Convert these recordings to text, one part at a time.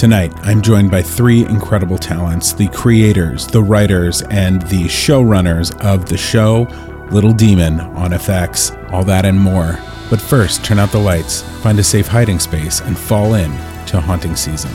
Tonight, I'm joined by three incredible talents the creators, the writers, and the showrunners of the show Little Demon on FX, all that and more. But first, turn out the lights, find a safe hiding space, and fall in to haunting season.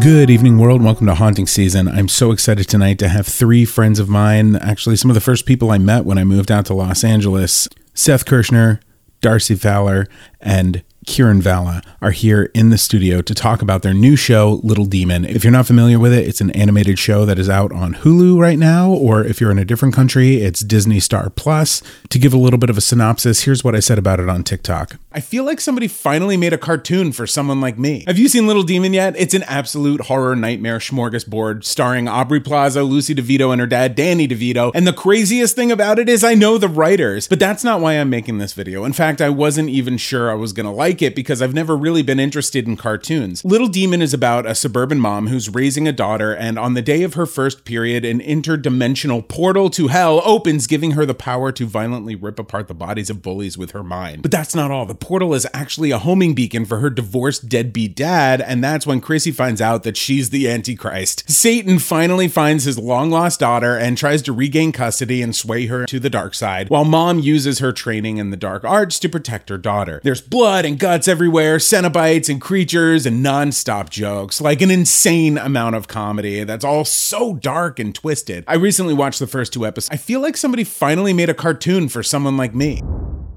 Good evening, world. Welcome to Haunting Season. I'm so excited tonight to have three friends of mine, actually, some of the first people I met when I moved out to Los Angeles Seth Kirschner, Darcy Fowler, and Kieran Valla are here in the studio to talk about their new show, Little Demon. If you're not familiar with it, it's an animated show that is out on Hulu right now, or if you're in a different country, it's Disney Star Plus. To give a little bit of a synopsis, here's what I said about it on TikTok. I feel like somebody finally made a cartoon for someone like me. Have you seen Little Demon yet? It's an absolute horror nightmare smorgasbord starring Aubrey Plaza, Lucy DeVito, and her dad, Danny DeVito. And the craziest thing about it is I know the writers, but that's not why I'm making this video. In fact, I wasn't even sure I was gonna like it because I've never really been interested in cartoons. Little Demon is about a suburban mom who's raising a daughter, and on the day of her first period, an interdimensional portal to hell opens, giving her the power to violently rip apart the bodies of bullies with her mind. But that's not all. The portal is actually a homing beacon for her divorced deadbeat dad, and that's when Chrissy finds out that she's the Antichrist. Satan finally finds his long lost daughter and tries to regain custody and sway her to the dark side, while mom uses her training in the dark arts to protect her daughter. There's blood and guts everywhere, Cenobites and creatures, and non stop jokes, like an insane amount of comedy that's all so dark and twisted. I recently watched the first two episodes. I feel like somebody finally made a cartoon for someone like me.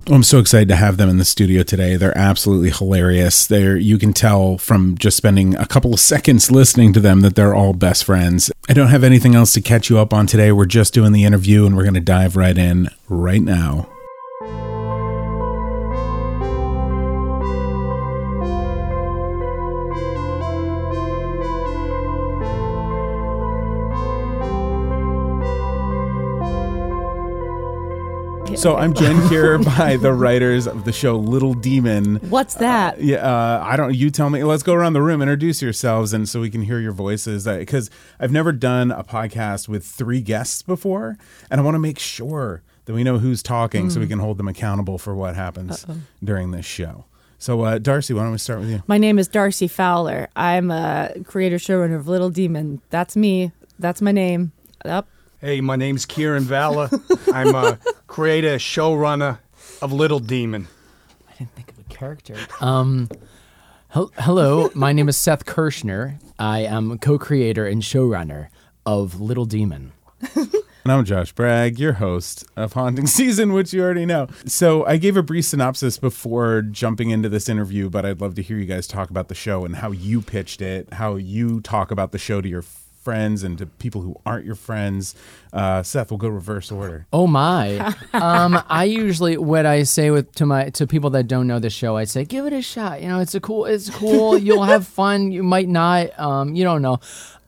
I'm so excited to have them in the studio today. They're absolutely hilarious. They're you can tell from just spending a couple of seconds listening to them that they're all best friends. I don't have anything else to catch you up on today. We're just doing the interview and we're going to dive right in right now. So I'm joined here by the writers of the show Little Demon. What's that? Yeah, uh, I don't. You tell me. Let's go around the room, introduce yourselves, and so we can hear your voices. Because I've never done a podcast with three guests before, and I want to make sure that we know who's talking, so we can hold them accountable for what happens Uh-oh. during this show. So, uh, Darcy, why don't we start with you? My name is Darcy Fowler. I'm a creator showrunner of Little Demon. That's me. That's my name. Up. Hey, my name's Kieran Valla. I'm a creator, showrunner of Little Demon. I didn't think of a character. Um, hel- hello, my name is Seth Kirschner. I am a co-creator and showrunner of Little Demon. And I'm Josh Bragg, your host of Haunting Season, which you already know. So I gave a brief synopsis before jumping into this interview, but I'd love to hear you guys talk about the show and how you pitched it, how you talk about the show to your friends and to people who aren't your friends. Uh, Seth, we'll go reverse order. Oh my! um, I usually what I say with to my to people that don't know the show, I say give it a shot. You know, it's a cool, it's cool. You'll have fun. You might not. Um, you don't know.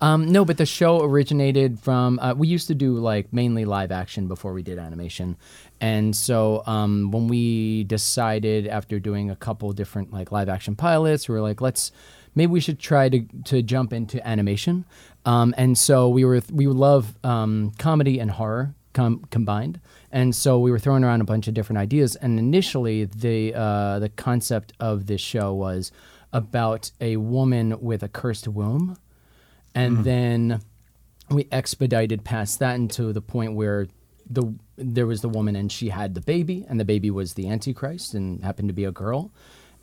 Um, no, but the show originated from. Uh, we used to do like mainly live action before we did animation, and so um, when we decided after doing a couple different like live action pilots, we were like, let's maybe we should try to to jump into animation. Um, and so we were we love um, comedy and horror com- combined, and so we were throwing around a bunch of different ideas. And initially, the uh, the concept of this show was about a woman with a cursed womb, and then we expedited past that into the point where the there was the woman and she had the baby, and the baby was the Antichrist and happened to be a girl.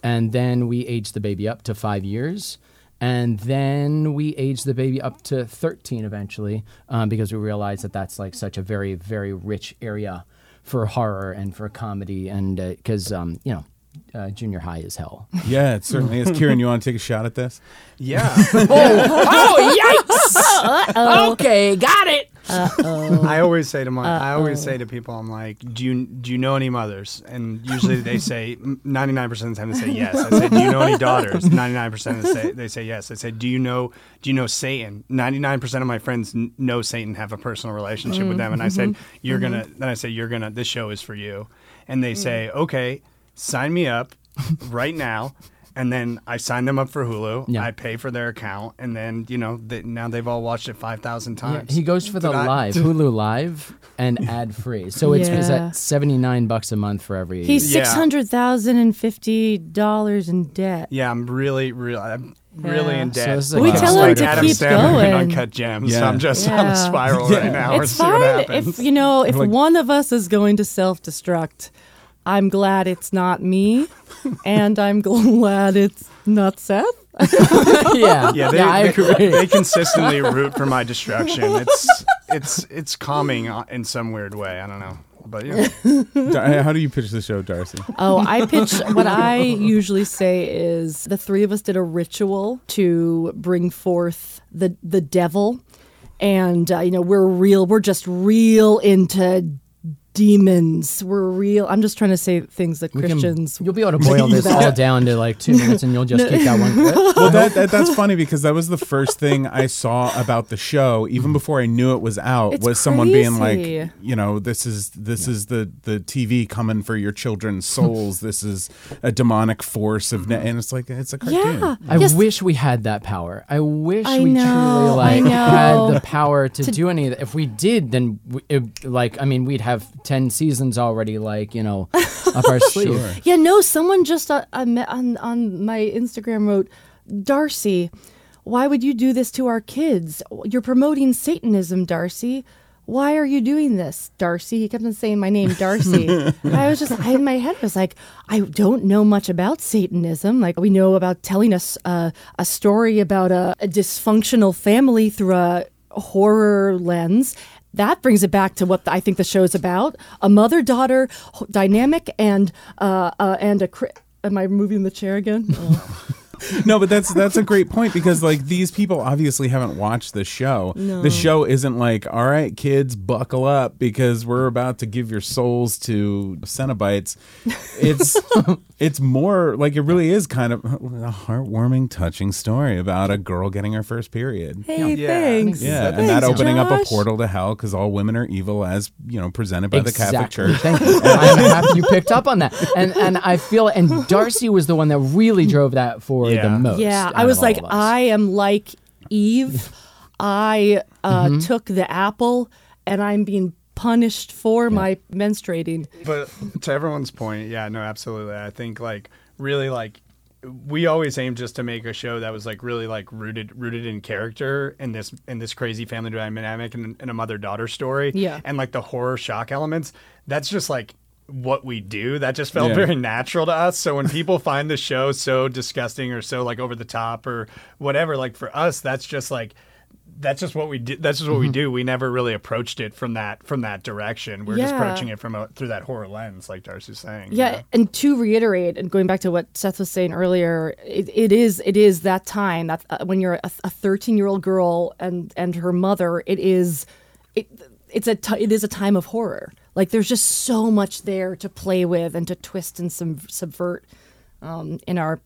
And then we aged the baby up to five years. And then we aged the baby up to 13 eventually um, because we realized that that's like such a very, very rich area for horror and for comedy. And because, um, you know, uh, junior high is hell. Yeah, it certainly is. Kieran, you want to take a shot at this? Yeah. oh, yikes! Okay, got it. I always say to my, I always say to people, I'm like, do you do you know any mothers? And usually they say, 99 percent of the time they say yes. I say, do you know any daughters? 99 percent they say they say yes. I say, do you know do you know Satan? 99 percent of my friends n- know Satan, have a personal relationship with them. And I said, mm-hmm. you're mm-hmm. gonna. Then I say, you're gonna. This show is for you. And they mm. say, okay, sign me up. right now. And then I sign them up for Hulu. Yeah. I pay for their account, and then you know they, now they've all watched it five thousand Yeah, times. he goes for the Did I- live Hulu Live and ad free. So it's is Yeah. that seventy nine bucks a month for every. He's Yeah. six hundred thousand and fifty dollars in debt. Yeah, I'm really, really, I'm really Yeah. in So debt. this is a We tell him to Adam keep Sandler in going. Uncut Gems. Yeah. I'm just on Yeah. a spiral right now. It's Let's see what fine happens. if you know if Like- one of us is going to self-destruct. I'm glad it's not me, and I'm glad it's not Seth. yeah, yeah, they, I they- agree. They consistently root for my destruction. It's it's it's calming uh, in some weird way. I don't know, but yeah. Dar- How do you pitch the show, Darcy? Oh, I pitch what I usually say is the three of us did a ritual to bring forth the the devil, and uh, you know we're real. We're just real into demons. We're real. I'm just trying to say things that We can- Christians. you'll be able to boil this all down to like two minutes, and you'll just keep that one clip. well, that, that that's funny because that was the first thing I saw about the show, even before I knew it was out. It's was someone being like, you know, this is this is the the TV coming for your children's souls. this is a demonic force of, ne-. and it's like it's a cartoon. yeah. I Yes. wish we had that power. I wish I we know, truly like had the power to, do any of that. If we did, then we, it, like I mean, we'd have ten seasons already, like you know, up our sleeve. Yeah, no, someone just uh, I met on on my Instagram wrote, Darcy, why would you do this to our kids? You're promoting Satanism, Darcy. Why are you doing this, Darcy? He kept on saying my name, Darcy. I was just, I, in my head was like, I don't know much about Satanism. Like we know about telling us uh, a story about a, a dysfunctional family through a horror lens. That brings it back to what I think the show's about: a mother-daughter dynamic, and uh, uh, and a. Cri- Am I moving the chair again? Oh. No, but that's that's a great point because like these people obviously haven't watched the show. No. The show isn't like, all right, kids, buckle up because we're about to give your souls to Cenobites. It's it's more like it really is kind of a heartwarming, touching story about a girl getting her first period. Hey, Yeah. thanks. Yeah, and Thanks, that opening up a portal to hell because all women are evil, as you know, presented by the Catholic Church. Thank you. I'm happy you picked up on that. And and I feel and Darcy was the one that really drove that forward Yeah. the most. Yeah, I was like. I am like Eve. I uh, Mm-hmm. took the apple, and I'm being punished for my menstruating. but to everyone's point, yeah, no, absolutely. I think like really like we always aim just to make a show that was like really like rooted rooted in character in this in this crazy family dynamic and, and a mother daughter story. Yeah. and like the horror shock elements. That's just like what we do. That just felt Yeah. very natural to us. So when people find the show so disgusting or so like over the top or whatever, like for us, that's just like that's just what we do. That's just what Mm-hmm. we do. We never really approached it from that from that direction. We're just approaching it from a, through that horror lens, like Darcy's saying. you Yeah, know? and to reiterate, and going back to what Seth was saying earlier, it, it is it is that time that uh, when you're a thirteen year old girl and and her mother, it is it it's a t- it is a time of horror. Like there's just so much there to play with and to twist and sub- subvert um, in our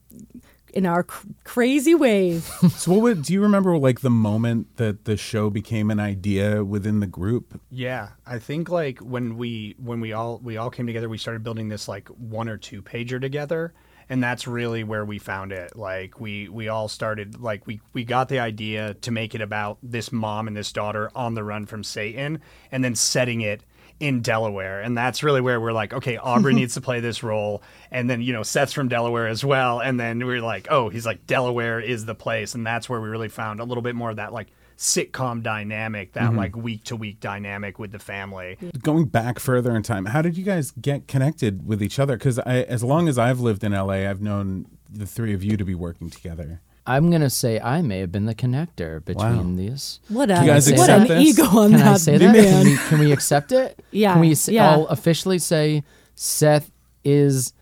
in our cr- crazy ways. So, what would, do you remember, like the moment that the show became an idea within the group? Yeah, I think like when we when we all we all came together, we started building this like one or two pager together, and that's really where we found it. Like we we all started like we we got the idea to make it about this mom and this daughter on the run from Satan, and then setting it in Delaware, and that's really where we're like, okay, Aubrey needs to play this role, and then you know Seth's from Delaware as well, and then we are like, oh, he's like Delaware is the place, and that's where we really found a little bit more of that like sitcom dynamic, that mm-hmm. like week to week dynamic with the family. Going back further in time, how did you guys get connected with each other? Because as long as I've lived in LA, I've known the three of you to be working together. I'm gonna say I may have been the connector between Wow. these. What a you guys what accept an this? ego on Can that I say that? man. Can we, can we accept it? Yeah, Can we s- yeah. all officially say Seth is?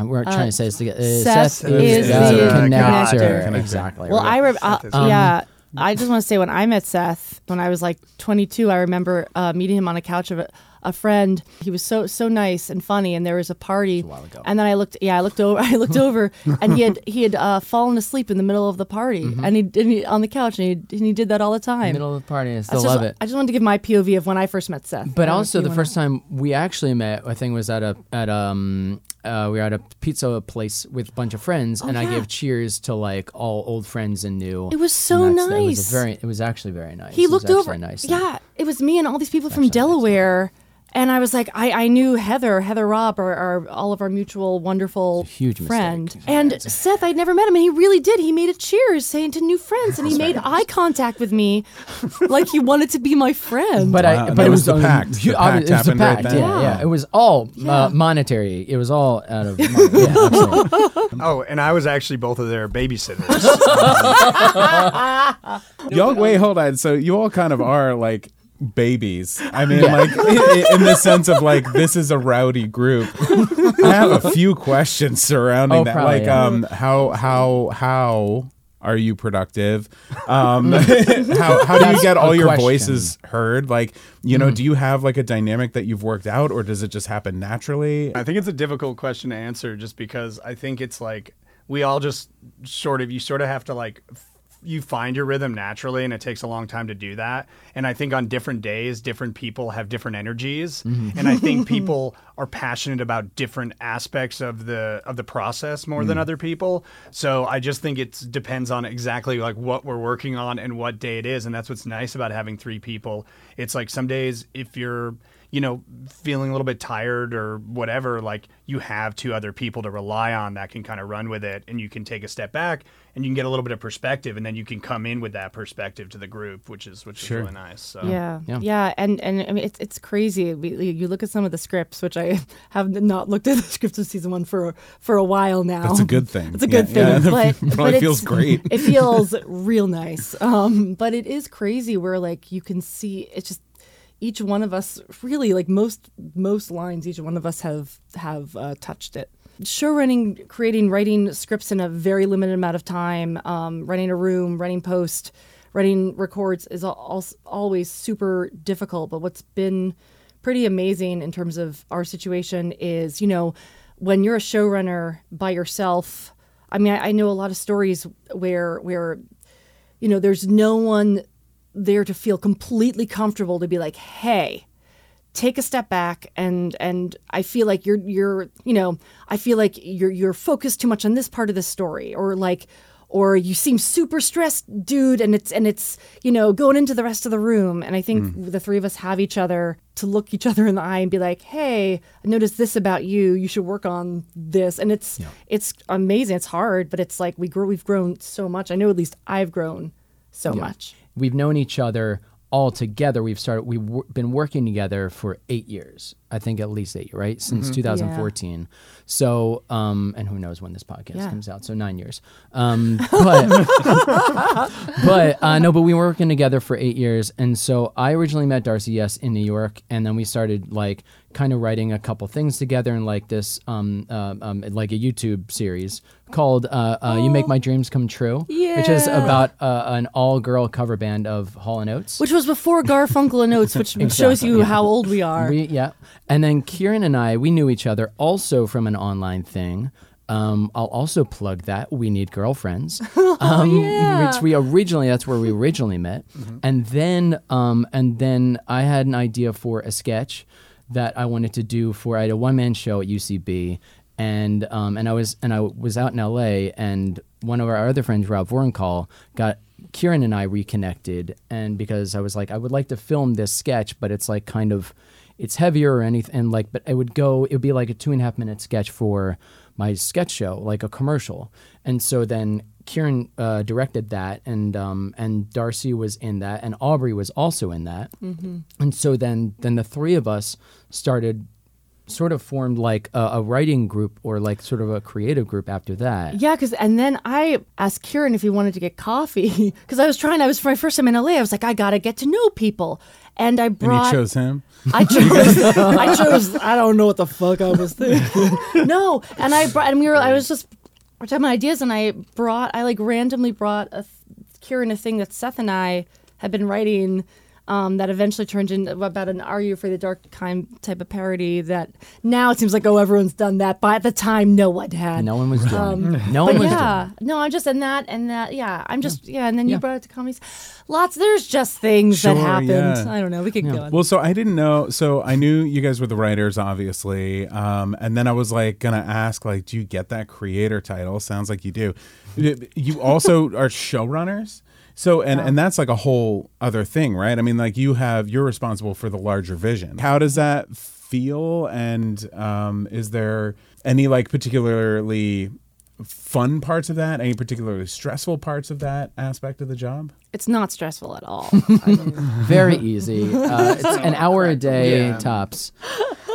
uh, We're trying to say this together. Uh, Seth is the connector. connector. Exactly. Well, I re- uh, Seth is- yeah. I just want to say when I met Seth when I was like 22, I remember uh, meeting him on a couch of a a friend. He was so so nice and funny, and there was a party. while ago. And then I looked, yeah, I looked over, I looked over, and he had he had uh, fallen asleep in the middle of the party, and he, and he on the couch, and he, and he did that all the time. Middle of the party. I I still just, love it. I just wanted to give my POV of when I first met Seth. But also the first time we actually met, I think was at a at um uh, we were at a pizza place with a bunch of friends, and I Oh, gave cheers to like all old friends and new. It was so that's- It was nice. a very. It was actually very nice. he It was looked over. Nice. Yeah, it was me and all these people from Delaware. nice. Delaware. And I was like, I, I knew Heather, Heather Robb, our, our all of our mutual wonderful huge friend. Yeah, and it's Seth, I'd never met him, and he really did. He made a cheers, saying to new friends, and he made eye contact with me, like he wanted to be my friend. But Wow, I, and but it was was the pact. you- The pact it was the happened right pact. Yeah, Yeah. yeah. It was all Yeah. uh, monetary. It was all out of. Money. Yeah. Oh, and I was actually both of their babysitters. Y'all, wait, hold on. So you all kind of are like babies. I mean, like i- i- in the sense of like this is a rowdy group. I have a few questions surrounding Oh, that. probably, like, yeah. um, how how how are you productive? Um, how how do you get all your question. voices heard? Like, you know, do you have like a dynamic that you've worked out, or does it just happen naturally? I think it's a difficult question to answer just because I think it's like we all just sort of you sort of have to like f- you find your rhythm naturally and it takes a long time to do that. And i think on different days different people have different energies. Mm-hmm. And i think people are passionate about different aspects of the of the process more than mm. other people. So i just think it depends on exactly like what we're working on and what day it is. And that's what's nice about having three people. It's like some days if you're you know, feeling a little bit tired or whatever, like you have two other people to rely on that can kind of run with it and you can take a step back and you can get a little bit of perspective and then you can come in with that perspective to the group, which is which Sure. is really nice. So Yeah, Yeah. yeah, and and I mean it's it's crazy. We, you look at some of the scripts, which I have not looked at the scripts of season one for for a while now. That's a good thing. It's a good Yeah, thing, yeah. but, It but probably it's- feels great. It feels real nice. Um, but it is crazy where like you can see it's just each one of us really like most most lines each one of us have have uh, touched it. Show running, creating, writing scripts in a very limited amount of time, um, running a room, running post, writing records is al- always super difficult. But what's been pretty amazing in terms of our situation is, you know, when you're a showrunner by yourself. I mean, I, I know a lot of stories where where you know there's no one there to feel completely comfortable to be like, hey, take a step back and and I feel like you're you're you know I feel like you're you're focused too much on this part of the story or like or you seem super stressed dude and it's and it's you know going into the rest of the room. And I think mm. the three of us have each other to look each other in the eye and be like hey I noticed this about you. You should work on this. And it's it's amazing. It's hard but it's like we grow we've grown so much. I know at least I've grown so much We've known each other all together. We've started. We've w- been working together for eight years. I think at least eight, right? Since 2014. So, um, and who knows when this podcast Yeah. comes out? So nine years. Um, but but uh, no, but we were working together for eight years, and so I originally met Darcy, yes, in New York, and then we started like kind of writing a couple things together in like this, um, uh, um, like a YouTube series called uh, uh, "You Make My Dreams Come True," which is about uh, an all-girl cover band of Hall and Oates. which was before Garfunkel and Oates, which shows you how old we are. We, yeah. And then Kieran and I, we knew each other also from an online thing. Um, I'll also plug that we need girlfriends, um, Oh, yeah. which we originally that's where we originally met, and then um, and then I had an idea for a sketch that I wanted to do for I had a one man show at UCB, and um, and I was and I was out in LA, and one of our other friends, Rob Vorenkal, got Kieran and I reconnected, and because I was like, I would like to film this sketch, but it's like kind of, it's heavier or anything, and like, but it would go, it would be like a two and a half minute sketch for my sketch show, like a commercial, and so then Kieran uh, directed that, and um, and Darcy was in that, and Aubrey was also in that, and so then then the three of us started sort of formed like a, a writing group or like sort of a creative group after that. Yeah, because and then I asked Kieran if he wanted to get coffee because I was trying. I was for my first time in LA. I was like, I gotta get to know people, and I brought. And brought. you chose him. I chose. I chose. I don't know what the fuck I was thinking. no, and I brought. And we were. I was just we're talking about ideas, and I brought. I like randomly brought a Kieran a thing that Seth and I had been writing. Um, that eventually turned into about an "Are You for the Dark Kind" type of parody. That now it seems like oh everyone's done that, but at the time no one had. No one was doing. it. no one But was yeah, no, I'm just in that and that. Yeah, I'm just yeah. And then Yeah. you brought it to comedies. Lots. There's just things that Sure, happened. yeah. I don't know. We could go on. Well, so I didn't know. So I knew you guys were the writers, obviously. Um, and then I was like gonna ask, like, do you get that creator title? Sounds like you do. You also are showrunners. So and and that's like a whole other thing, right? I mean, like you have you're responsible for the larger vision. How does that feel? And um, is there any like particularly fun parts of that? Any particularly stressful parts of that aspect of the job? it's not stressful at all. I mean, very easy. Uh, it's an hour a day Yeah. tops.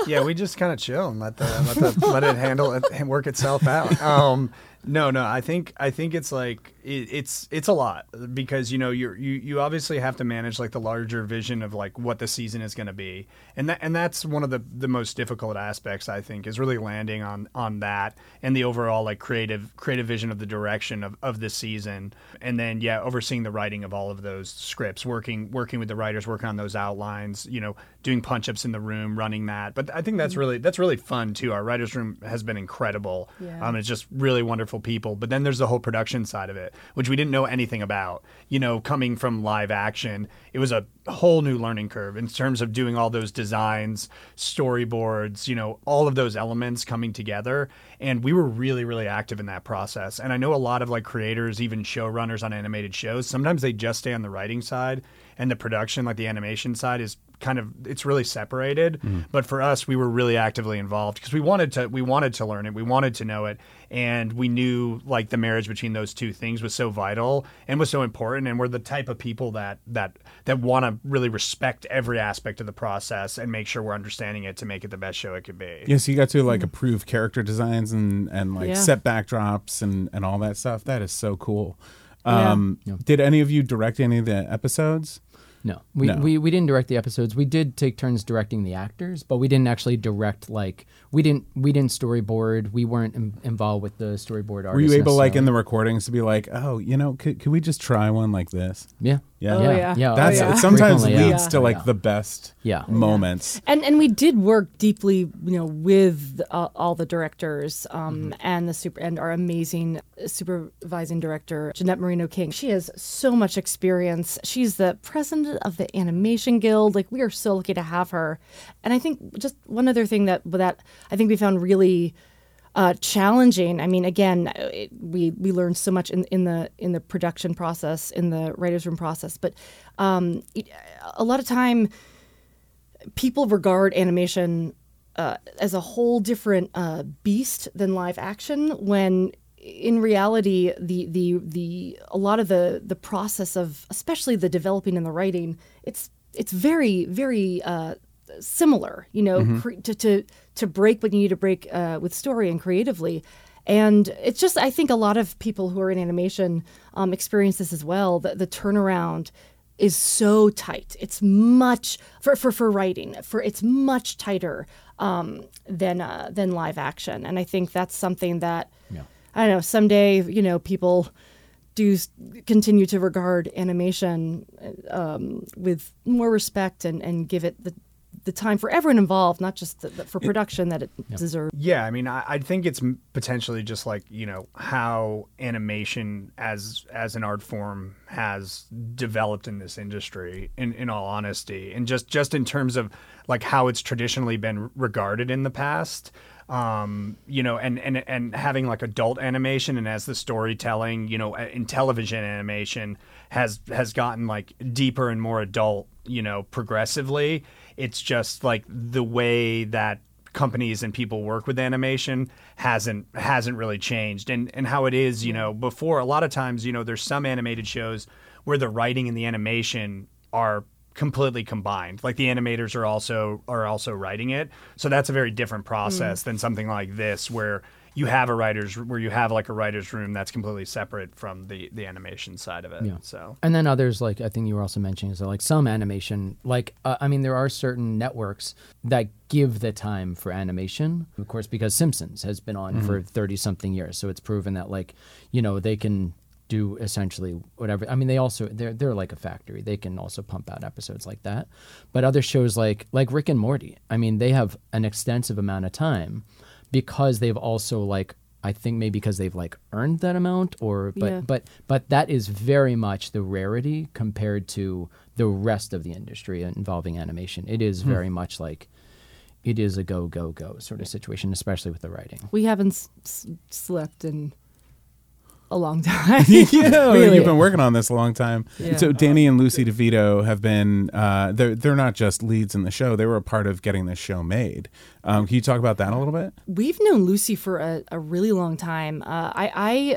yeah, we just kind of chill and let the let the let it handle it and work itself out. Um, no, no, I think I think it's like it, it's it's a lot because you know you're you you obviously have to manage like the larger vision of like what the season is going to be, and that and that's one of the the most difficult aspects I think is really landing on on that and the overall like creative creative vision of the direction of of the season, and then yeah, overseeing the writing of all of those scripts, working working with the writers, working on those outlines, you know, doing punch ups in the room, running that. But I think that's really that's really fun too. Our writers room has been incredible. Yeah. Um, it's just really wonderful people. But then there's the whole production side of it, which we didn't know anything about. You know, coming from live action, it was a whole new learning curve in terms of doing all those designs, storyboards, you know, all of those elements coming together. And we were really, really active in that process. And I know a lot of like creators, even showrunners on animated shows, sometimes they just stay on the writing side and the production, like the animation side, is kind of it's really separated. But for us, we were really actively involved because we wanted to we wanted to learn it, we wanted to know it, and we knew like the marriage between those two things was so vital and was so important. And we're the type of people that that that want to really respect every aspect of the process and make sure we're understanding it to make it the best show it could be. Yes, you got to like approve character designs and and like Yeah. set backdrops and and all that stuff. That is so cool. Yeah. Um, Did any of you direct any of the episodes? No, we, No. we we didn't direct the episodes. We did take turns directing the actors, but we didn't actually direct. Like we didn't we didn't storyboard. We weren't Im- involved with the storyboard artists. Were you able, like, in the recordings, to be like, oh, you know, could, could we just try one like this? yeah Yeah. Oh, yeah yeah. yeah. That's yeah. it sometimes Frequently, leads yeah. to like Yeah. the best Yeah. moments. and and we did work deeply, you know, with uh, all the directors um, and the super and our amazing supervising director Jeanette Moreno King. She has so much experience. She's the president of the Animation Guild. Like we are so lucky to have her. And I think just one other thing that that I think we found really uh, challenging. I mean, again, it, we we learned so much in, in the in the production process, in the writers' room process, but um, it, a lot of time people regard animation uh, as a whole different uh, beast than live action when in reality the the the a lot of the the process of especially the developing and the writing it's it's very very uh, similar you know cre- to, to to break what you need to break uh, with story and creatively. And it's just i think a lot of people who are in animation um, experience this as well the, the turnaround is so tight. It's much for for, for writing for it's much tighter um, than uh, than live action. And i think that's something that i don't know someday you know people do continue to regard animation um, with more respect and, and give it the, the time for everyone involved, not just the, the, for production that it deserves. Yeah, I mean, I, I think it's potentially just like you know how animation as as an art form has developed in this industry. In in all honesty, and just just in terms of like how it's traditionally been regarded in the past. Um, you know, and, and and having like adult animation, and as the storytelling, you know, in television animation has has gotten like deeper and more adult, you know, progressively. It's just like the way that companies and people work with animation hasn't hasn't really changed. And and how it is you know before a lot of times you know there's some animated shows where the writing and the animation are completely combined. Like the animators are also are also writing it. So that's a very different mm. process than something like this where you have a writers where you have like a writers room that's completely separate from the the animation side of it Yeah. so And then others, like I think you were also mentioning, is that like some animation, like uh, I mean, there are certain networks that give the time for animation, of course, because Simpsons has been on for thirty something years, so it's proven that like you know they can do essentially whatever. I mean, they also they're they're like a factory. They can also pump out episodes like that. But other shows like like Rick and Morty, I mean, they have an extensive amount of time because they've also like I think maybe because they've like earned that amount or but Yeah. but but that is very much the rarity compared to the rest of the industry involving animation. It is hmm. very much like it is a go go go sort of situation, especially with the writing. We haven't s- s- slept in a long time. yeah, Really. you've been working on this a long time. Yeah. So Danny and Lucy DeVito have been uh, they're they're not just leads in the show; they were a part of getting this show made. Um, can you talk about that a little bit? We've known Lucy for a, a really long time. Uh, I,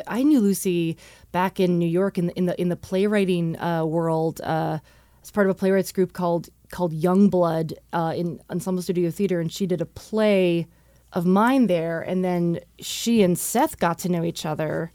I I knew Lucy back in New York in the in the, in the playwriting uh, world uh, as part of a playwrights group called called Youngblood uh, in Ensemble Studio Theater, and she did a play of mine there. And then she and Seth got to know each other,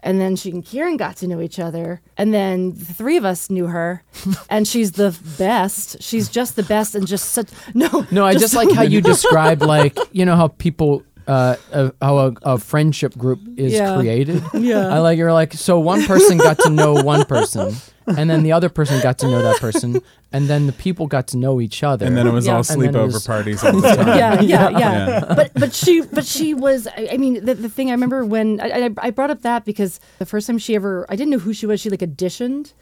and then she and Kieran got to know each other, and then the three of us knew her, and she's the best. She's just the best, and just such no. No, I just, like how you describe, like you know how people, uh, uh how a, a friendship group is Yeah. created. Yeah. I like you're like so one person got to know one person, and then the other person got to know that person, and then the people got to know each other. And then it was Yeah. all And then it sleepover was- parties all the time. yeah, yeah, yeah, Yeah. But but she but she was. I, I mean, the, the thing I remember when I, I, I brought up that because the first time she ever, I didn't know who she was. She like auditioned,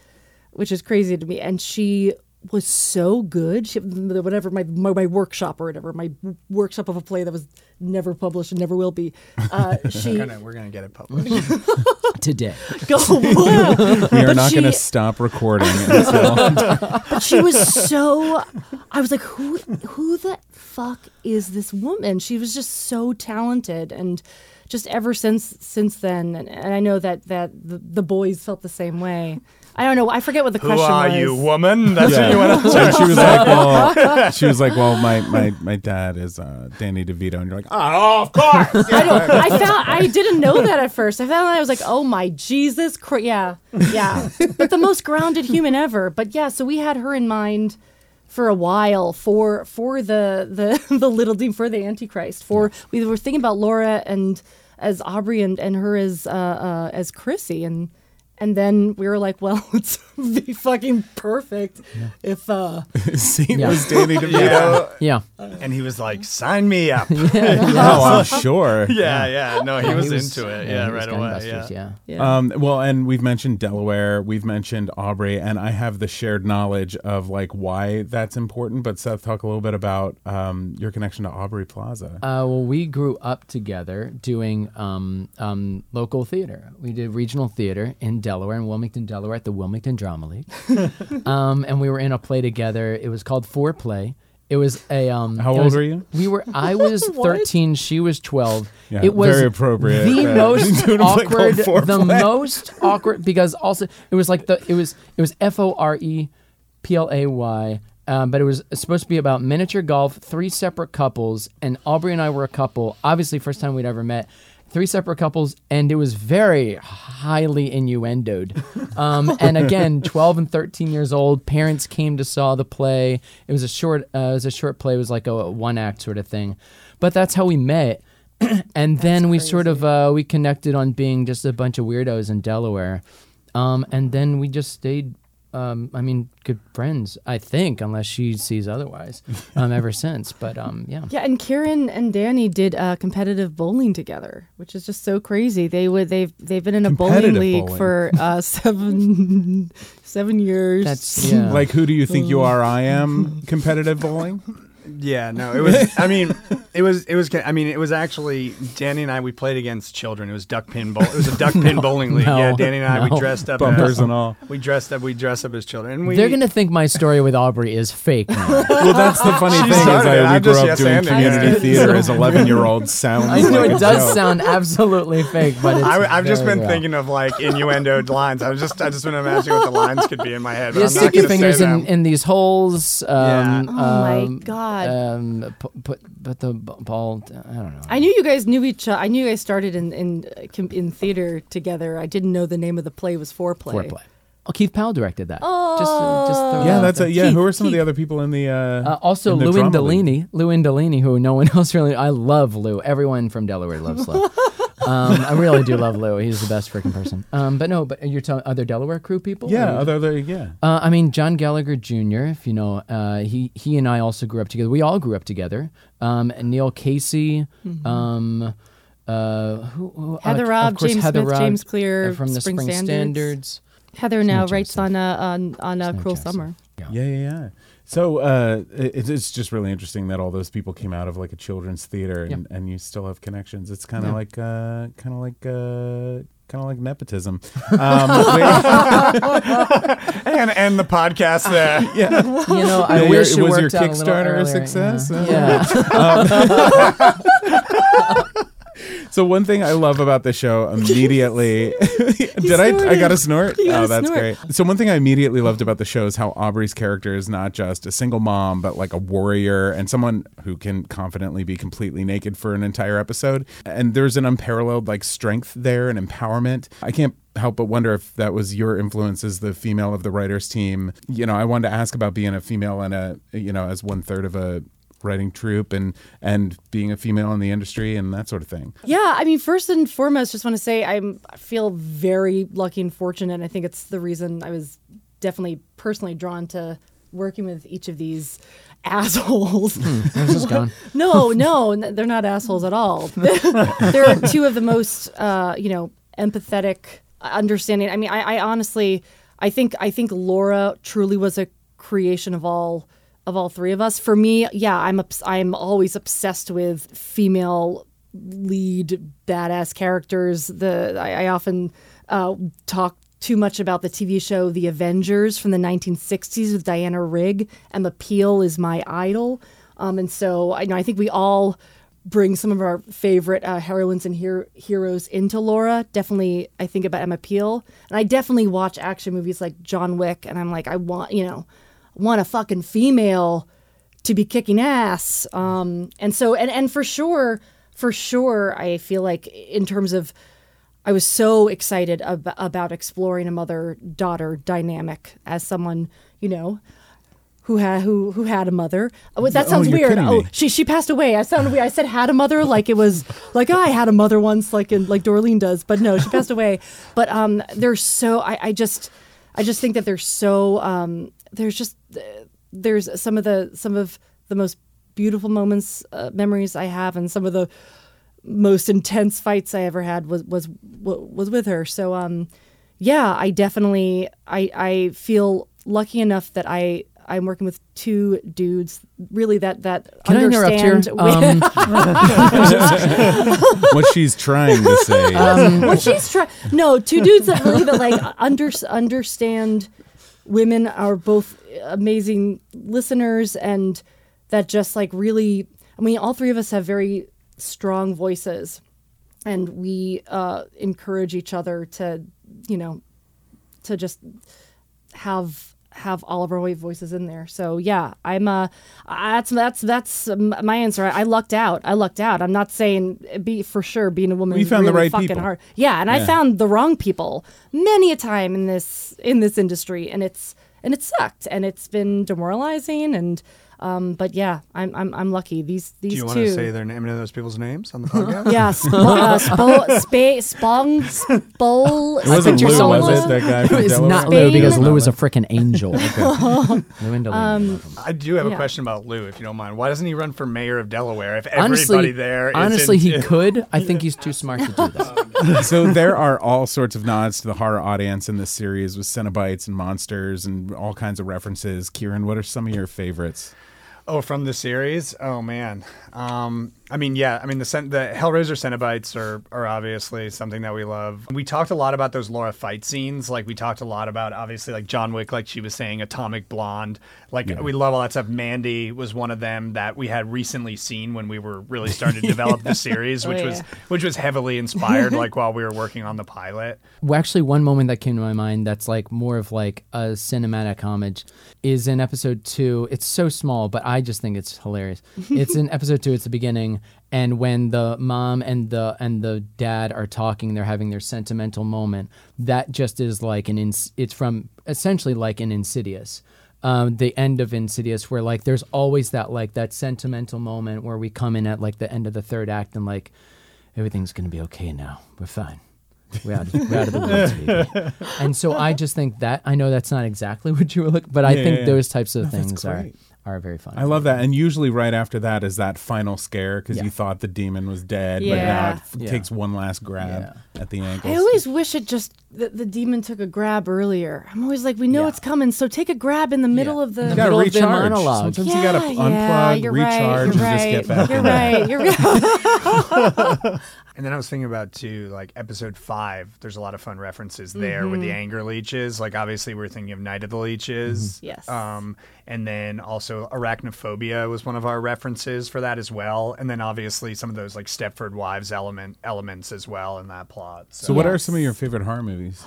which is crazy to me, and she was so good. She whatever my, my my workshop or whatever my workshop of a play that was never published and never will be. Uh, she We're gonna, we're gonna get it published. today. go wow. We are But not going to stop recording until But she was so I was like, who who the fuck is this woman? She was just so talented and just ever since since then and, and I know that that the, the boys felt the same way. I don't know. I forget what the Who question are was. you, woman? That's Yeah. what you want to and she was like, well, she was like, well, my my my dad is uh, Danny DeVito, and you're like, oh, of course. I don't. I found. I didn't know that at first. I found that I was like, "Oh my Jesus, Christ!" Yeah, yeah. But the most grounded human ever. But yeah, so we had her in mind for a while for for the the the little demon for the Antichrist. For we were thinking about Laura and as Aubrey and and her as uh, uh, as Chrissy and. And then we were like, well, it's be fucking perfect if uh Satan Yeah. was Danny DeVito. Yeah, And he was like, "Sign me up." yeah, Oh, I'm sure. yeah. No, he Yeah, was, he was- into it. yeah, Yeah, he was right away. Yeah. yeah. yeah. Um, well, and we've mentioned Delaware, we've mentioned Aubrey, and I have the shared knowledge of like why that's important. But Seth, talk a little bit about um, your connection to Aubrey Plaza. Uh, well, we grew up together doing um, um, local theater. We did regional theater in Delaware, in Wilmington, Delaware, at the Wilmington Drama League. um, and we were in a play together. It was called Foreplay. It was a. Um, How old was- were you? We were. I was thirteen. She was twelve. Yeah, it was very appropriate The that- most doing a play called awkward. The most awkward because also it was like the it was it was F O R E P L A Y. Um, but it was supposed to be about miniature golf, three separate couples, and Aubrey and I were a couple. Obviously, first time we'd ever met. Three separate couples, and it was very highly innuendoed. Um, and again, twelve and thirteen years old, parents came to saw the play. It was a short, uh, it was a short play. It was like a one act sort of thing, but that's how we met. and then we sort of uh, we connected on being just a bunch of weirdos in Delaware, um, and then we just stayed. Um, I mean, good friends. I think, unless she sees otherwise, um, ever since. But um, yeah, Yeah, and Kieran and Danny did uh, competitive bowling together, which is just so crazy. They would they've they've been in a bowling league bowling. for uh, seven seven years. that's yeah. Like, who do you think you are? I am competitive bowling. Yeah, no, it was. I mean, it was. It was. I mean, it was actually Danny and I. We played against children. It was duck pin bowl. It was a duck pin bowling league. No, yeah, Danny and I. no. We dressed up Bumpers as, and all. We dressed up. We dressed up as children. And we. They're gonna think my story with Aubrey is fake. Now. Well, that's the funny She thing is. I, we I'm grew just up yes doing community Yeah. theater as 11 year olds. Sounds I know like it a does joke. sound absolutely fake, but it's I, I've just been real. thinking of like innuendo lines. I was just. I just been imagining what the lines could be in my head. But Just I'm not stick your fingers in, in these holes. Um, Yeah. Oh my um, God. Um, put, put put the b- ball. I don't know. I knew you guys knew each. other. I knew you guys started in in uh, in theater together. I didn't know the name of the play was Foreplay. Foreplay. Oh, Keith Powell directed that. Oh. just, uh, just Yeah, that's a yeah. Keith, Who are some of the other people in the? Uh, Uh, also, in the Lewin drama league? Delaney, Lewin Delaney, who no one else really. I love Lou. Everyone from Delaware loves Lou. Um, I really do love Lou. He's the best freaking person. Um, but no, but you're telling other Delaware crew people? Yeah, Or- other, other yeah. Uh, I mean, John Gallagher Jr. If you know, uh, he he and I also grew up together. We all grew up together. Um, and Neil Casey. Um, uh, who, who, Heather uh, Robb, course, James Heather Smith, Robb, James Cleare, uh, from the Spring Spring, Standards. Standards. Heather now no writes Jackson. on a, on on uh, no Cruel Jackson. Summer. Yeah, yeah, yeah. So uh, it, it's just really interesting that all those people came out of like a children's theater, and, and you still have connections. It's kind of Yeah. like, uh, kind of like, uh, kind of like nepotism. Um, we- and the podcast there. yeah, You know, I Yeah, wish your- it was your worked out a little Kickstarter a earlier. success? Yeah. Yeah. So one thing I love about the show immediately did I I got a snort? Oh, that's snort. great. So one thing I immediately loved about the show is how Aubrey's character is not just a single mom, but like a warrior and someone who can confidently be completely naked for an entire episode. And there's an unparalleled like strength there and empowerment. I can't help but wonder if that was your influence as the female of the writers team. You know, I wanted to ask about being a female and a you know as one third of a writing troupe and and being a female in the industry and that sort of thing. Yeah, I mean, first and foremost, just want to say I'm I feel very lucky and fortunate. I think it's the reason I was definitely personally drawn to working with each of these assholes. Where's this going? no, no, n- they're not assholes at all. they're two of the most, uh, you know, empathetic, understanding. I mean, I, I honestly, I think, I think Laura truly was a creation of all of all three of us. For me, yeah, I'm I'm always obsessed with female lead badass characters. The I, I often uh, talk too much about the TV show The Avengers from the 1960s with Diana Rigg. Emma Peel is my idol, um, and so I know I think we all bring some of our favorite uh, heroines and her- heroes into Laura. Definitely, I think about Emma Peel, and I definitely watch action movies like John Wick, and I'm like, I want you know, want a fucking female to be kicking ass. Um, and so, and, and for sure, for sure, I feel like in terms of, I was so excited ab- about exploring a mother daughter dynamic as someone, you know, who had who who had a mother. Oh, that Oh, sounds you're weird. Oh, she she passed away. I sounded weird. I said had a mother like it was like oh, I had a mother once, like in like Dorleen does, but no, she passed away. But um, they're so I, I just I just think that they're so um, there's just there's some of the some of the most beautiful moments uh, memories I have, and some of the most intense fights I ever had was was was with her. So um, yeah, I definitely I I feel lucky enough that I I'm working with two dudes really that that Can I interrupt here? understand Um, what she's trying to say. Um, what she's trying. No, two dudes that really that like under, understand women are both amazing listeners and that just like really. I mean, all three of us have very strong voices, and we uh, encourage each other to, you know, to just have have all of our white voices in there. So yeah, I'm uh that's that's that's my answer. I, I lucked out. I lucked out. I'm not saying be for sure being a woman We found the right fucking people. hard. Yeah, and I found the wrong people many a time in this in this industry and it's and it sucked and it's been demoralizing and um but yeah, I'm I'm I'm lucky. These these Do you want to say their name, any of those people's names on the podcast? yeah, sp- uh, spo, spa, spong, spol. it wasn't picture Lou, someone was was- it? That guy from it's Delaware? not Lou because Lou is a freaking angel. Lou and Delaney, Um, love him. I do have Yeah. a question about Lou, if you don't mind. Why doesn't he run for mayor of Delaware if honestly, everybody there is honestly, in- he could. I think he's too smart to do that. so there are all sorts of nods to the horror audience in this series with Cenobites and monsters and all kinds of references. Kieran, what are some of your favorites? Oh, from the series? Oh man. Um, I mean, yeah. I mean, the the Hellraiser Cenobites are are obviously something that we love. We talked a lot about those Laura fight scenes. Like we talked a lot about obviously like John Wick, like she was saying, Atomic Blonde. Like we love all that stuff. Mandy was one of them that we had recently seen when we were really starting to develop the series, Oh, which was which was heavily inspired like while we were working on the pilot. Well, actually, one moment that came to my mind that's like more of like a cinematic homage is in episode two. It's so small, but I just think it's hilarious. it's in episode two. It's the beginning, and when the mom and the and the dad are talking, they're having their sentimental moment. That just is like an. Ins- it's from essentially like an Insidious. Um, the end of Insidious, where like there's always that like that sentimental moment where we come in at like the end of the third act and like everything's gonna be okay now. We're fine. We're out, of, we're out of the woods, baby. And so I just think that I know that's not exactly what you were looking, but I Yeah, think yeah, yeah. those types of No, things are are very fun. I love that. And usually right after that is that final scare because Yeah. you thought the demon was dead, Yeah. but now it f- Yeah. takes one last grab at the ankle. I always wish it just that the demon took a grab earlier. I'm always like, we know Yeah. it's coming, so take a grab in the middle of the. In you the gotta middle of the recharge. monologue. Sometimes yeah, you gotta yeah, unplug, you're recharge, right, and you're just get back You're in there. right. You're right. And then I was thinking about too, like episode five. There's a lot of fun references there with the Mm-hmm. anger leeches. Like obviously we're thinking of Night of the Leeches. Yes. Um, and then also arachnophobia was one of our references for that as well. And then obviously some of those like Stepford Wives element elements as well in that plot. So, what are some of your favorite horror movies?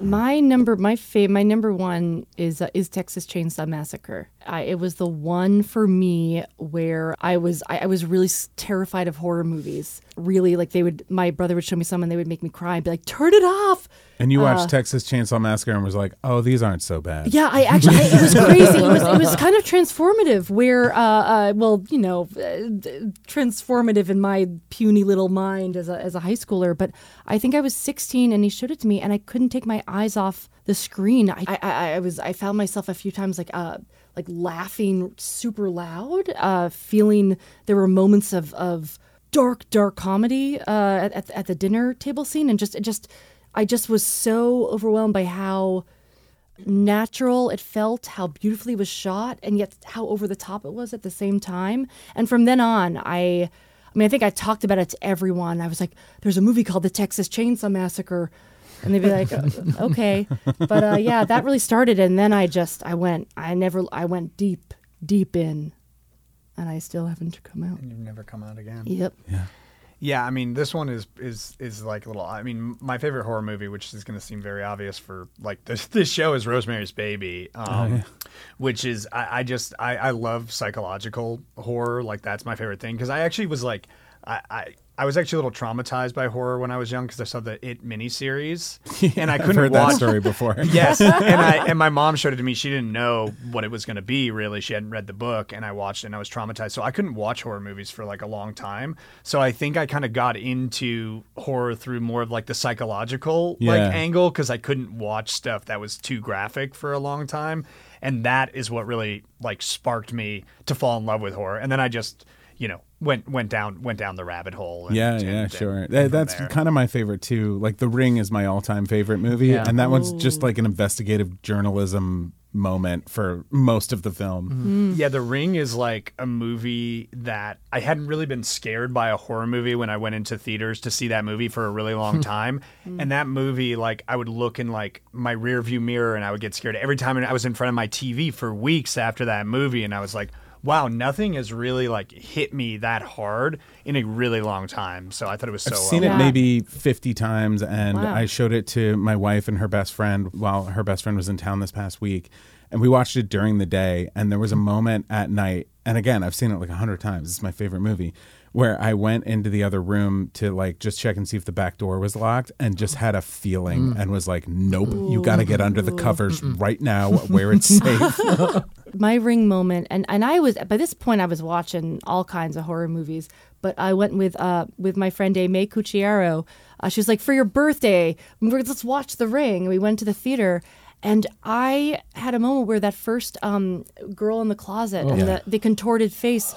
my number, my fav, my number one is uh, is Texas Chainsaw Massacre. I, it was the one for me where I was I, I was really terrified of horror movies. Really, like they would, my brother would show me some and they would make me cry and be like, "Turn it off." And you Uh, watched Texas Chainsaw Massacre and was like, "Oh, these aren't so bad." Yeah, I actually, I, it was crazy. It was, it was kind of transformative. Where, uh, uh, well, you know, uh, transformative in my puny little mind as a as a high schooler. But I think I was 16, and he showed it to me, and I couldn't take my eyes off the screen. I, I, I was, I found myself a few times like, uh, like laughing super loud, uh, feeling there were moments of of dark, dark comedy uh, at at the dinner table scene, and just, it just, I just was so overwhelmed by how natural it felt, how beautifully it was shot, and yet how over the top it was at the same time. And from then on, I, I mean, I think I talked about it to everyone. I was like, "There's a movie called The Texas Chainsaw Massacre," and they'd be like, "Uh, "Okay," but uh, yeah, that really started, and then I just, I went, I never, I went deep, deep in, and I still haven't come out. And you've never come out again. Yep. Yeah, I mean, this one is is is like a little. I mean, my favorite horror movie, which is going to seem very obvious for like this this show, is Rosemary's Baby, um, which is I, I just I, I love psychological horror. Like that's my favorite thing because I actually was like I. I I was actually a little traumatized by horror when I was young because I saw the It miniseries, and I I've couldn't heard watch that story before. yes, and I and my mom showed it to me. She didn't know what it was going to be. Really, she hadn't read the book, and I watched it, and I was traumatized. So I couldn't watch horror movies for like a long time. So I think I kind of got into horror through more of like the psychological Yeah. like angle because I couldn't watch stuff that was too graphic for a long time, and that is what really like sparked me to fall in love with horror. And then I just you know went went down went down the rabbit hole. And, Yeah, and- yeah, and sure. from That, that's there. kind of my favorite too. Like The Ring is my all-time favorite movie, Yeah. and that one's just like an investigative journalism moment for most of the film. Mm-hmm. Mm. Yeah, The Ring is like a movie that I hadn't really been scared by a horror movie when I went into theaters to see that movie for a really long time. Mm. and that movie, like, I would look in like my rear view mirror and I would get scared every time I was in front of my TV for weeks after that movie, and I was like. Wow, nothing has really like hit me that hard in a really long time. So I thought it was so. I've seen well it Yeah. maybe 50 times, and Wow. I showed it to my wife and her best friend while her best friend was in town this past week. And we watched it during the day, and there was a moment at night, and again, I've seen it like a hundred times. It's my favorite movie, where I went into the other room to like just check and see if the back door was locked, and just had a feeling mm. and was like, "Nope, you got to get under the covers right now, where it's safe." my ring moment and and I was by this point I was watching all kinds of horror movies but I went with uh with my friend May Cucciaro. Uh, she was like for your birthday let's watch The Ring. And we went to the theater and I had a moment where that first um girl in the closet and the, the contorted face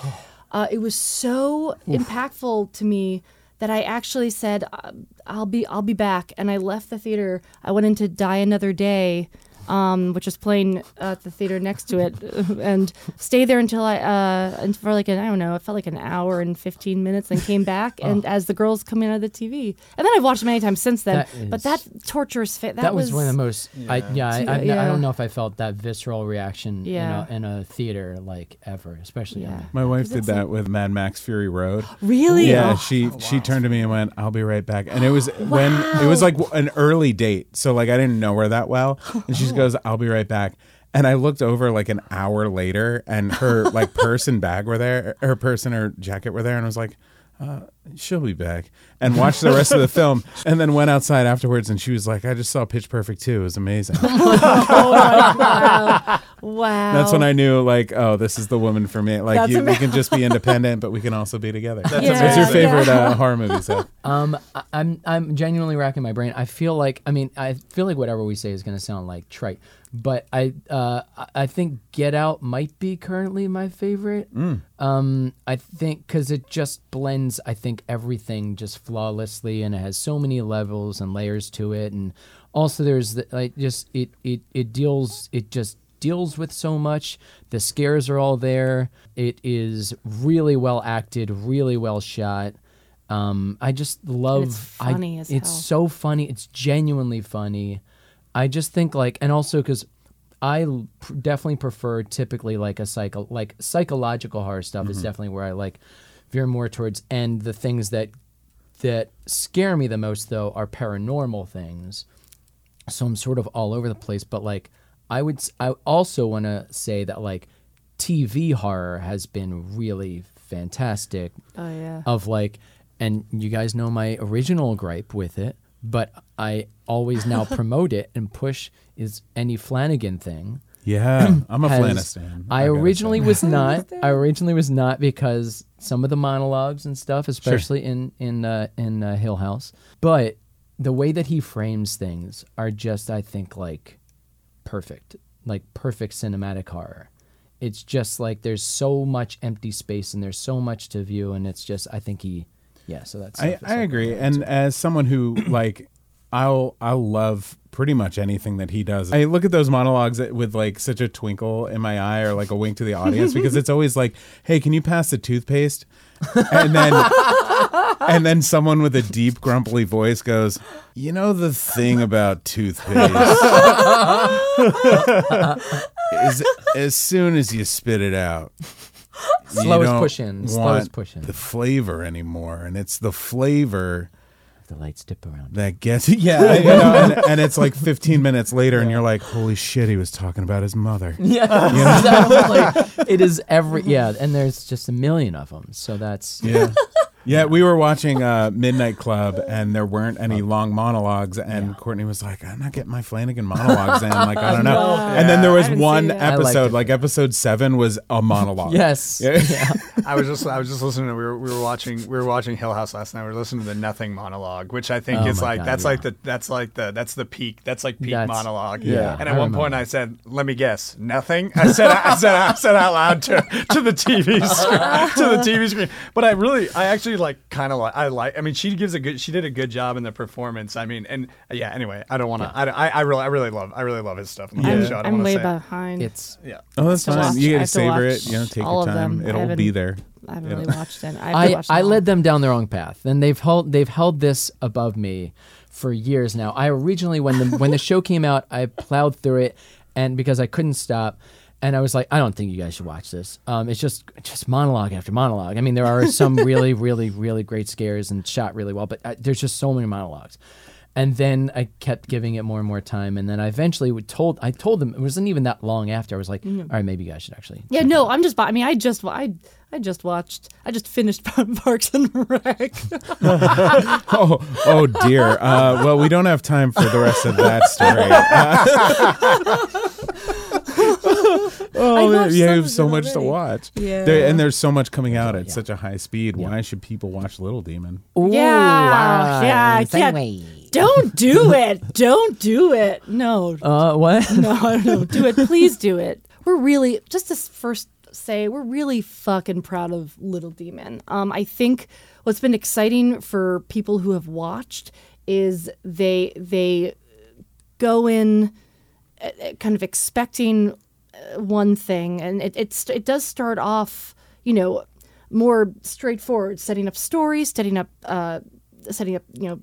uh, it was so impactful to me that I actually said uh, I'll be I'll be back. And I left the theater. I went into Die Another Day um, which was playing at the theater next to it, and stayed there until I, uh, and for like an, I don't know, it felt like an hour and 15 minutes, and came back, and as the girls come in out of the TV, and then I've watched many times since then. That but that torturous fit, that, That, was, one of the most. I, yeah, I, I, I don't know if I felt that visceral reaction Yeah. in, a, in a theater like ever, especially. Yeah. My wife did That's that with Mad Max Fury Road. really, Yeah, Oh, she she turned to me and went, "I'll be right back." And it was when it was like an early date, so like I didn't know her that well, and goes, "I'll be right back." And I looked over like an hour later, and her like purse and bag were there, her purse and her jacket were there, and I was like. Uh, she'll be back and watched the rest of the film and then went outside afterwards and she was like i just saw pitch perfect 2 it was amazing wow. Wow. That's when I knew, like, oh, this is the woman for me. Like, you, we can just be independent, but we can also be together. That's Yeah, What's your yeah. favorite uh, horror movie, Seth? Um, I, I'm I'm genuinely racking my brain. I feel like I mean I feel like whatever we say is going to sound like trite, but I uh I- I think Get Out might be currently my favorite. Um, I think because it just blends. I think everything just flawlessly, and it has so many levels and layers to it, and also there's the, like just it it it deals it just deals with so much. The scares are all there. It is really well acted, really well shot. Um, I just love. it's funny I, as It's hell. so funny. It's genuinely funny. I just think like, and also because I pr- definitely prefer typically like a psycho, like psychological horror stuff is mm-hmm. definitely where I like veer more towards. And the things that that scare me the most though are paranormal things. So I'm sort of all over the place. But like, I would, s- I also want to say that like, TV horror has been really fantastic Oh yeah. of like and you guys know my original gripe with it but i always now promote it and push is any flanagan thing. Yeah, I'm a Flanagan. Flanistan. i originally was not. i originally was not because some of the monologues and stuff especially in in uh, in uh, hill house. But the way that he frames things are just i think like perfect like perfect cinematic horror. It's just like there's so much empty space and there's so much to view and it's just i think he yeah so that's I, I agree. And as someone who like I'll I'll love pretty much anything that he does. I look at those monologues with like such a twinkle in my eye or like a wink to the audience because it's always like, "Hey, can you pass the toothpaste?" And then and then someone with a deep grumbly voice goes, "You know the thing about toothpaste is as soon as you spit it out, Slowest don't push in, slowest want push in. the flavor anymore, and it's the flavor the lights dip around that gets yeah, you know, and, and it's like 15 minutes later, and you're like, holy shit, he was talking about his mother. yeah exactly. it is every yeah and there's just a million of them so that's Yeah. Yeah, we were watching uh, Midnight Club, and there weren't any long monologues. And Courtney was like, "I'm not getting my Flanagan monologues in." Like, I don't know. No. And then there was one seen it. I liked episode, like episode seven, was a monologue. yes Yeah. I was just I was just listening. To, we were we were watching we were watching Hill House last night. We were listening to the Nothing monologue, which I think Oh is like God, that's yeah. like the that's like the that's the peak. That's like peak That's- monologue. yeah, And I at one remember. point, I said, "Let me guess, nothing." I said I said I said out loud to, to the TV screen, to the TV screen. But I really I actually like kind of like I like. I mean, she gives a good she did a good job in the performance. I mean, and uh, yeah. Anyway, I don't want to. I, I I really I really love I really love his stuff on the Yeah. show. I don't I'm way say. behind. it's Yeah. Oh, that's fine. watch- You I get to have to savor watch it. You know, take all your of time. them. It'll be there. I haven't really watched it. I, have to I, I led them down the wrong path, and they've held they've held this above me for years now. I originally when the when the show came out, I plowed through it, and because I couldn't stop, and I was like, I don't think you guys should watch this. Um, it's just just monologue after monologue. I mean, there are some really really really great scares and shot really well, but uh, there's just so many monologues. And then I kept giving it more and more time, and then I eventually would told I told them it wasn't even that long after. I was like, all right, maybe you guys should actually. Yeah, no, I'm just. I mean, I just. I. I just watched. I just finished Parks and Rec. Oh, oh dear. Uh, well, we don't have time for the rest of that story. Uh, oh, watched you some have so it much to watch. Yeah. There, and there's so much coming out at such a high speed. Why should people watch Little Demon? Ooh, Yeah, yeah, wow, yeah. segue. Don't do it. Don't do it. No, Uh, what? no, no. Do it. Please do it. We're really just to first say we're really fucking proud of Little Demon. Um, I think what's been exciting for people who have watched is they they go in uh, uh, kind of expecting one thing, and it it's, it does start off, you know, more straightforward, setting up stories, setting up uh, setting up, you know,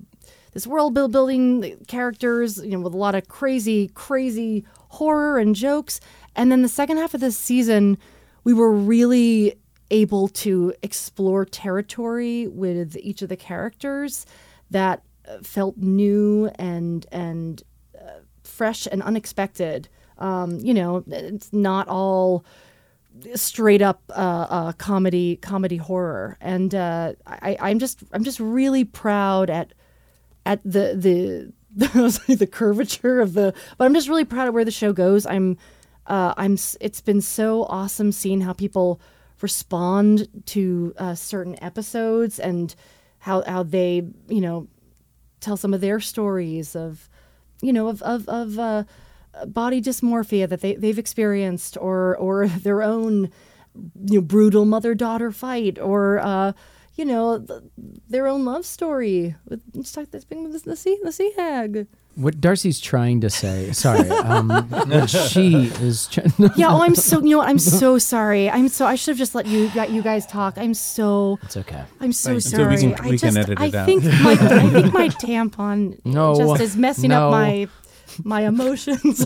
this world build building characters, you know, with a lot of crazy, crazy horror and jokes. And then the second half of this season, we were really able to explore territory with each of the characters that uh, felt new and and uh, fresh and unexpected. Um, you know, it's not all straight up uh, uh, comedy comedy horror and uh, I, I'm just I'm just really proud at at the the the curvature of the but I'm just really proud of where the show goes I'm Uh, I'm. It's been so awesome seeing how people respond to uh, certain episodes and how how they you know tell some of their stories of you know of of, of uh, body dysmorphia that they they've experienced or or their own you know brutal mother daughter fight or uh, you know th- their own love story with let's talk this thing with the sea the sea hag. What Darcy's trying to say, sorry, um, what she is. Try- Yeah, oh, I'm so you know I'm so sorry. I'm so I should have just let you let you guys talk. I'm so it's okay. I'm so Thanks. So sorry. we can- I we can just I think my I think my tampon No, just is messing no. up my my emotions.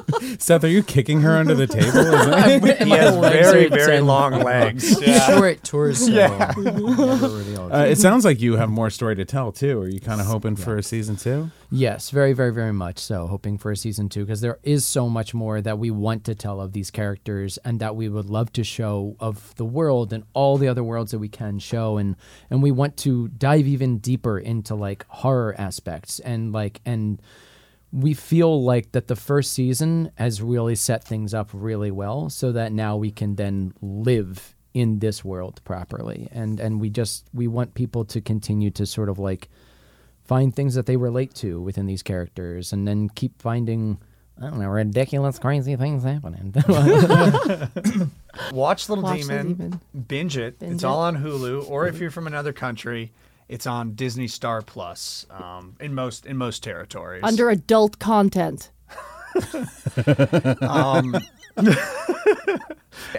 Seth, are you kicking her under the table? Is that- He has very, very long legs. Yeah. Short torso. Yeah. uh, it sounds like you have more story to tell too. Are you kind of hoping for a season two? Yes, very, very, very much so. Hoping for a season two because there is so much more that we want to tell of these characters and that we would love to show of the world and all the other worlds that we can show and and we want to dive even deeper into like horror aspects and like and we feel like that the first season has really set things up really well so that now we can then live in this world properly and and we just we want people to continue to sort of like find things that they relate to within these characters and then keep finding I don't know ridiculous crazy things happening. Watch Little Watch Demon, Little Demon. binge it. Binge it's it. all on Hulu, or if you're from another country, it's on Disney Star Plus. Um, in most in most territories. Under adult content. Um,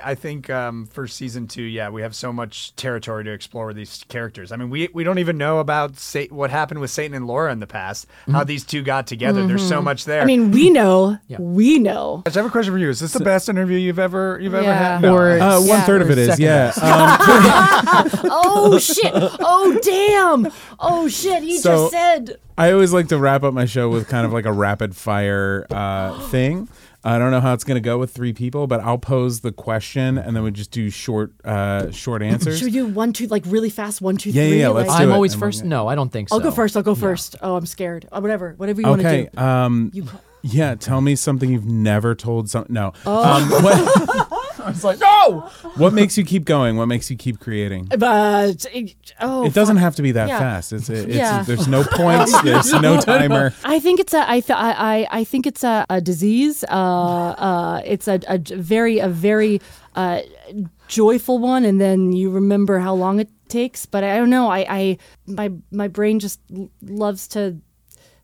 I think um, for season two, yeah, we have so much territory to explore with these characters. I mean, we we don't even know about Sa- what happened with Satan and Laura in the past. How these two got together. There's so much there. I mean, we know. We know. I have a question for you. Is this the best interview you've ever you've ever had? No. Or- Uh, one Yeah. third of it is, yeah. best. Um, Oh shit! Oh damn! Oh shit! He So- just said. I always like to wrap up my show with kind of like a rapid fire uh, thing. I don't know how it's going to go with three people, but I'll pose the question and then we just do short, uh, short answers. Should we do one, two, like really fast? One, two, Yeah, three. yeah, like- let's do I'm it, always and we'll first. get- No, I don't think so. I'll go first. I'll go first. Oh, I'm scared. Uh, whatever. Whatever you want to Okay. do. Um, You yeah, tell me something you've never told some. No. Oh. Um, what, I was like, no. What makes you keep going? What makes you keep creating? But it, oh, it doesn't fuck. have to be that Yeah. fast. It's, it's Yeah. there's no points. There's no timer. I think it's a. I, th- I, I I think it's a, a disease. Uh, uh, it's a, a j- very a very uh, joyful one, and then you remember how long it takes. But I don't know. I, I my my brain just l- loves to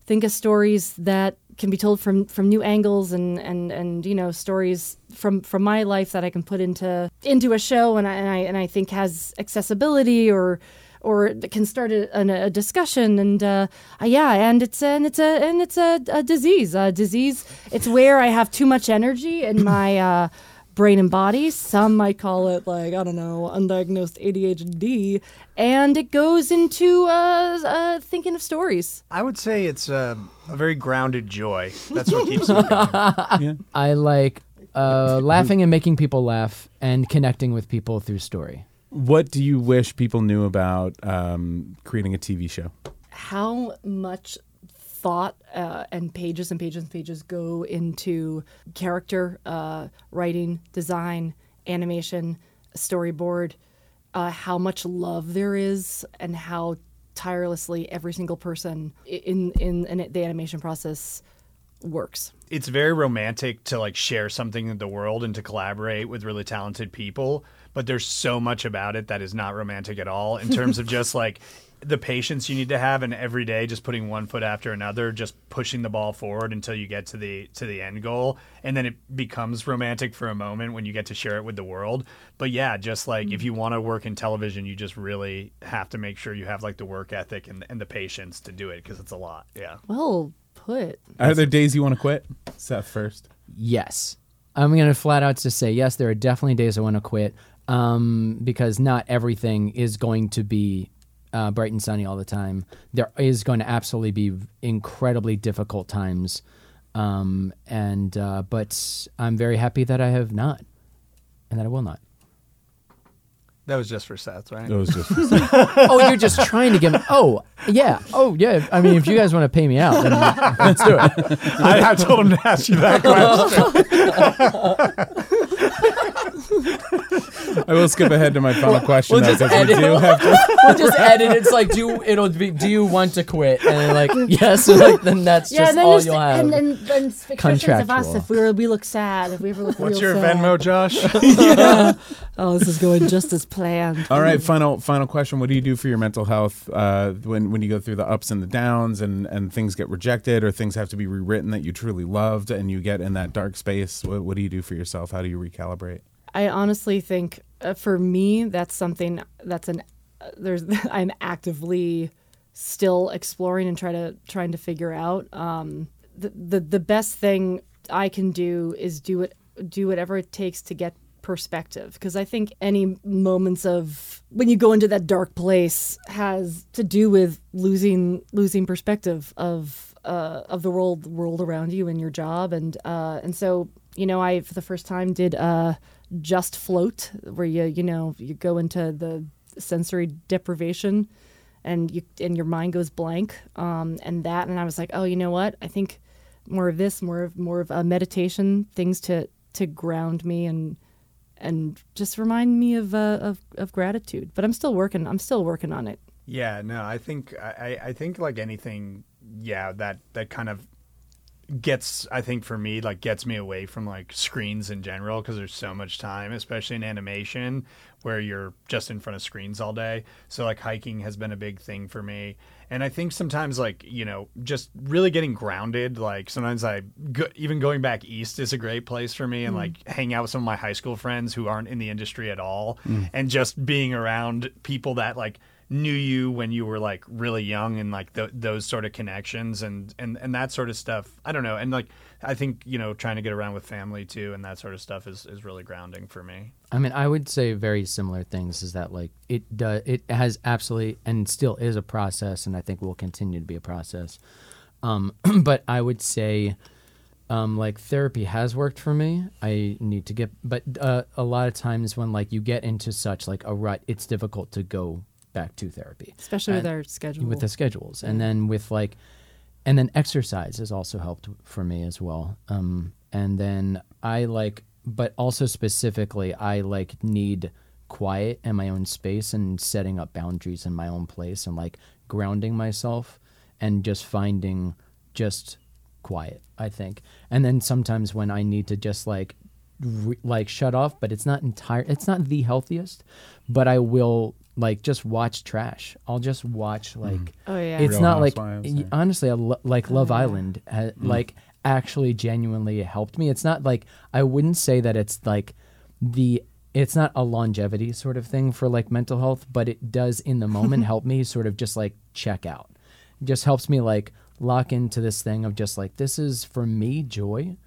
think of stories that can be told from from new angles and and and you know stories from from my life that I can put into into a show and I and I, and I think has accessibility or or can start a, a discussion. And uh, uh, yeah and it's and it's a and it's a, a disease a disease. It's where I have too much energy and my uh, brain and body some might call it like I don't know undiagnosed ADHD and it goes into uh, uh, thinking of stories I would say it's a, a very grounded joy. That's what keeps me going. I like uh, laughing and making people laugh and connecting with people through story. What do you wish people knew about um, creating a TV show? how much thought uh, and pages and pages and pages go into character uh, writing, design, animation, storyboard, uh, how much love there is, and how tirelessly every single person in in, in the animation process works. it's very romantic to like share something in the world and to collaborate with really talented people but there's so much about it that is not romantic at all in terms of just like the patience you need to have and every day just putting one foot after another just pushing the ball forward until you get to the to the end goal and then it becomes romantic for a moment when you get to share it with the world but yeah just like if you want to work in television you just really have to make sure you have like the work ethic and, and the patience to do it because it's a lot yeah Well put. Are there days you want to quit? Seth first. Yes. I'm going to flat out to say yes, there are definitely days I want to quit um, because not everything is going to be uh, bright and sunny all the time. There is going to absolutely be incredibly difficult times. Um, and uh, but I'm very happy that I have not and that I will not. That was just for Seth, right? It was just oh, you're just trying to give. Oh, yeah. Oh, yeah. I mean, if you guys want to pay me out, then let's do it. I, I told him to ask you that question. I will skip ahead to my final question we'll though, just because we edit. do have to. We'll just edit. It's like, do it'll be. Do you want to quit? And then like, yes. And like, then that's Yeah, just and then all you'll have. and then then pictures of us Contractual. if we were we look sad if we ever look What's your sad. Venmo, Josh? Oh, this is going just as planned. All right, final final question. What do you do for your mental health uh, when when you go through the ups and the downs and and things get rejected or things have to be rewritten that you truly loved and you get in that dark space? What, what do you do for yourself? How do you recalibrate? I honestly think uh, for me that's something that's an uh, there's I'm actively still exploring and try to trying to figure out. Um, the, the the best thing I can do is do it do whatever it takes to get perspective because I think any moments of when you go into that dark place has to do with losing losing perspective of uh, of the world world around you and your job and uh, and so you know I for the first time did uh, just float where you you know you go into the sensory deprivation and you and your mind goes blank um, and that and I was like oh you know what? I think more of this more of more of a meditation things to to ground me and and just remind me of uh, of of gratitude. But I'm still working I'm still working on it. Yeah, no, I think I, I think like anything, yeah, that that kind of gets I think for me like gets me away from like screens in general because there's so much time, especially in animation where you're just in front of screens all day. So like hiking has been a big thing for me. And I think sometimes like, you know, just really getting grounded, like sometimes I go, even going back east is a great place for me and mm. like hang out with some of my high school friends who aren't in the industry at all mm. and just being around people that like knew you when you were like really young and like th- those sort of connections and, and and that sort of stuff i don't know and like i think you know trying to get around with family too and that sort of stuff is, is really grounding for me I mean, I would say very similar things. Is that like it does? It has absolutely and still is a process, and I think will continue to be a process. Um, but I would say, um, like therapy has worked for me. I need to get, but uh, a lot of times when like you get into such like a rut, it's difficult to go back to therapy. Especially with our schedule. with the schedules. And then with like and then exercise has also helped for me as well. Um and then i like but also specifically i like need quiet and my own space and setting up boundaries in my own place and like grounding myself and just finding just quiet i think. And then sometimes when i need to just like re- like shut off but it's not entire it's not the healthiest but i will like just watch trash. I'll just watch hmm. like oh yeah. it's Real not like y- honestly I lo- like love oh, yeah. island ha- hmm. like actually genuinely helped me. It's not like i wouldn't say that it's like the it's not a longevity sort of thing for like mental health but it does in the moment help me sort of just like check out. Just helps me like lock into this thing of just like this is for me joy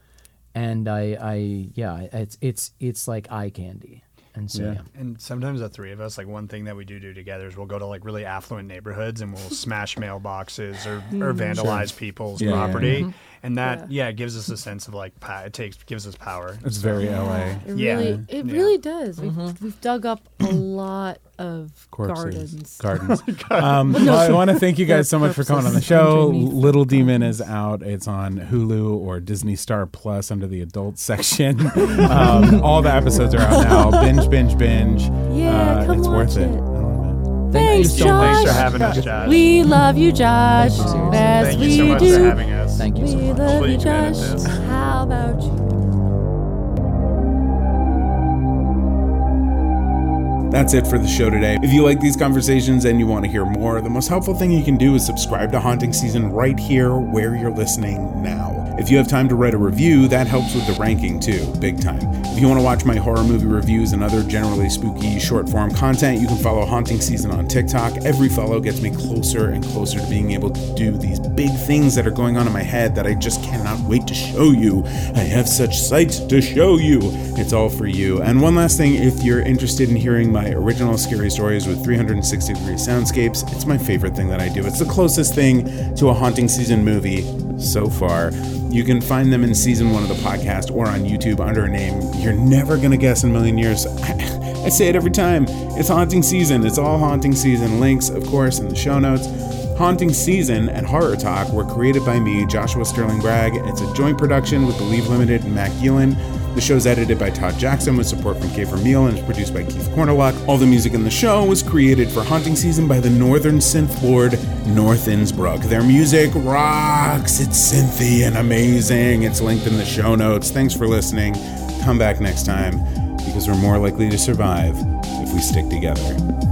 and i i yeah it's it's it's like eye candy and so Yeah. yeah, and sometimes the three of us like one thing that we do do together is we'll go to like really affluent neighborhoods and we'll smash mailboxes or, or vandalize people's Yeah, yeah, property Mm-hmm. and that yeah. it gives us a sense of like pa- it takes gives us power It's very LA. It Yeah. really, it Yeah. really does. We've, we've dug up a lot of Corpses, gardens. gardens. um, well, I want to thank you guys so much for coming on the show. Little Demon is out. It's on Hulu or Disney Star Plus under the adult section. um, all the episodes are out now. Binge, binge, binge. Yeah, Uh, come it's worth watch it. it. I it. Thank you Thanks, so Josh. much. thanks for having us josh We love you, Josh. Thank you. As thank we you so much do. for having us thank you so we much love you, you can edit Josh. this. How about you? That's it for the show today. If you like these conversations and you want to hear more, the most helpful thing you can do is subscribe to Haunting Season right here where you're listening now. If you have time to write a review, that helps with the ranking too, big time. If you want to watch my horror movie reviews and other generally spooky short form content, you can follow Haunting Season on TikTok. Every follow gets me closer and closer to being able to do these big things that are going on in my head that I just cannot wait to show you. I have such sights to show you. It's all for you. And one last thing, if you're interested in hearing my original scary stories with 360 degree soundscapes, it's my favorite thing that I do. It's the closest thing to a haunting season movie so far. You can find them in season one of the podcast or on YouTube under a name you're never going to guess in a million years. I say it every time. It's haunting season. It's all haunting season. Links, of course, in the show notes. Haunting Season and HorrorTok were created by me, Joshua Sterling Bragg. It's a joint production with Believe Limited and Matt Gielan. The show's edited by Todd Jackson with support from Kay Meal and is produced by Keith Cornerlock. All the music in the show was created for Haunting Season by the Northern Synth Lord, North Innsbruck. Their music rocks. It's synthy and amazing. It's linked in the show notes. Thanks for listening. Come back next time because we're more likely to survive if we stick together.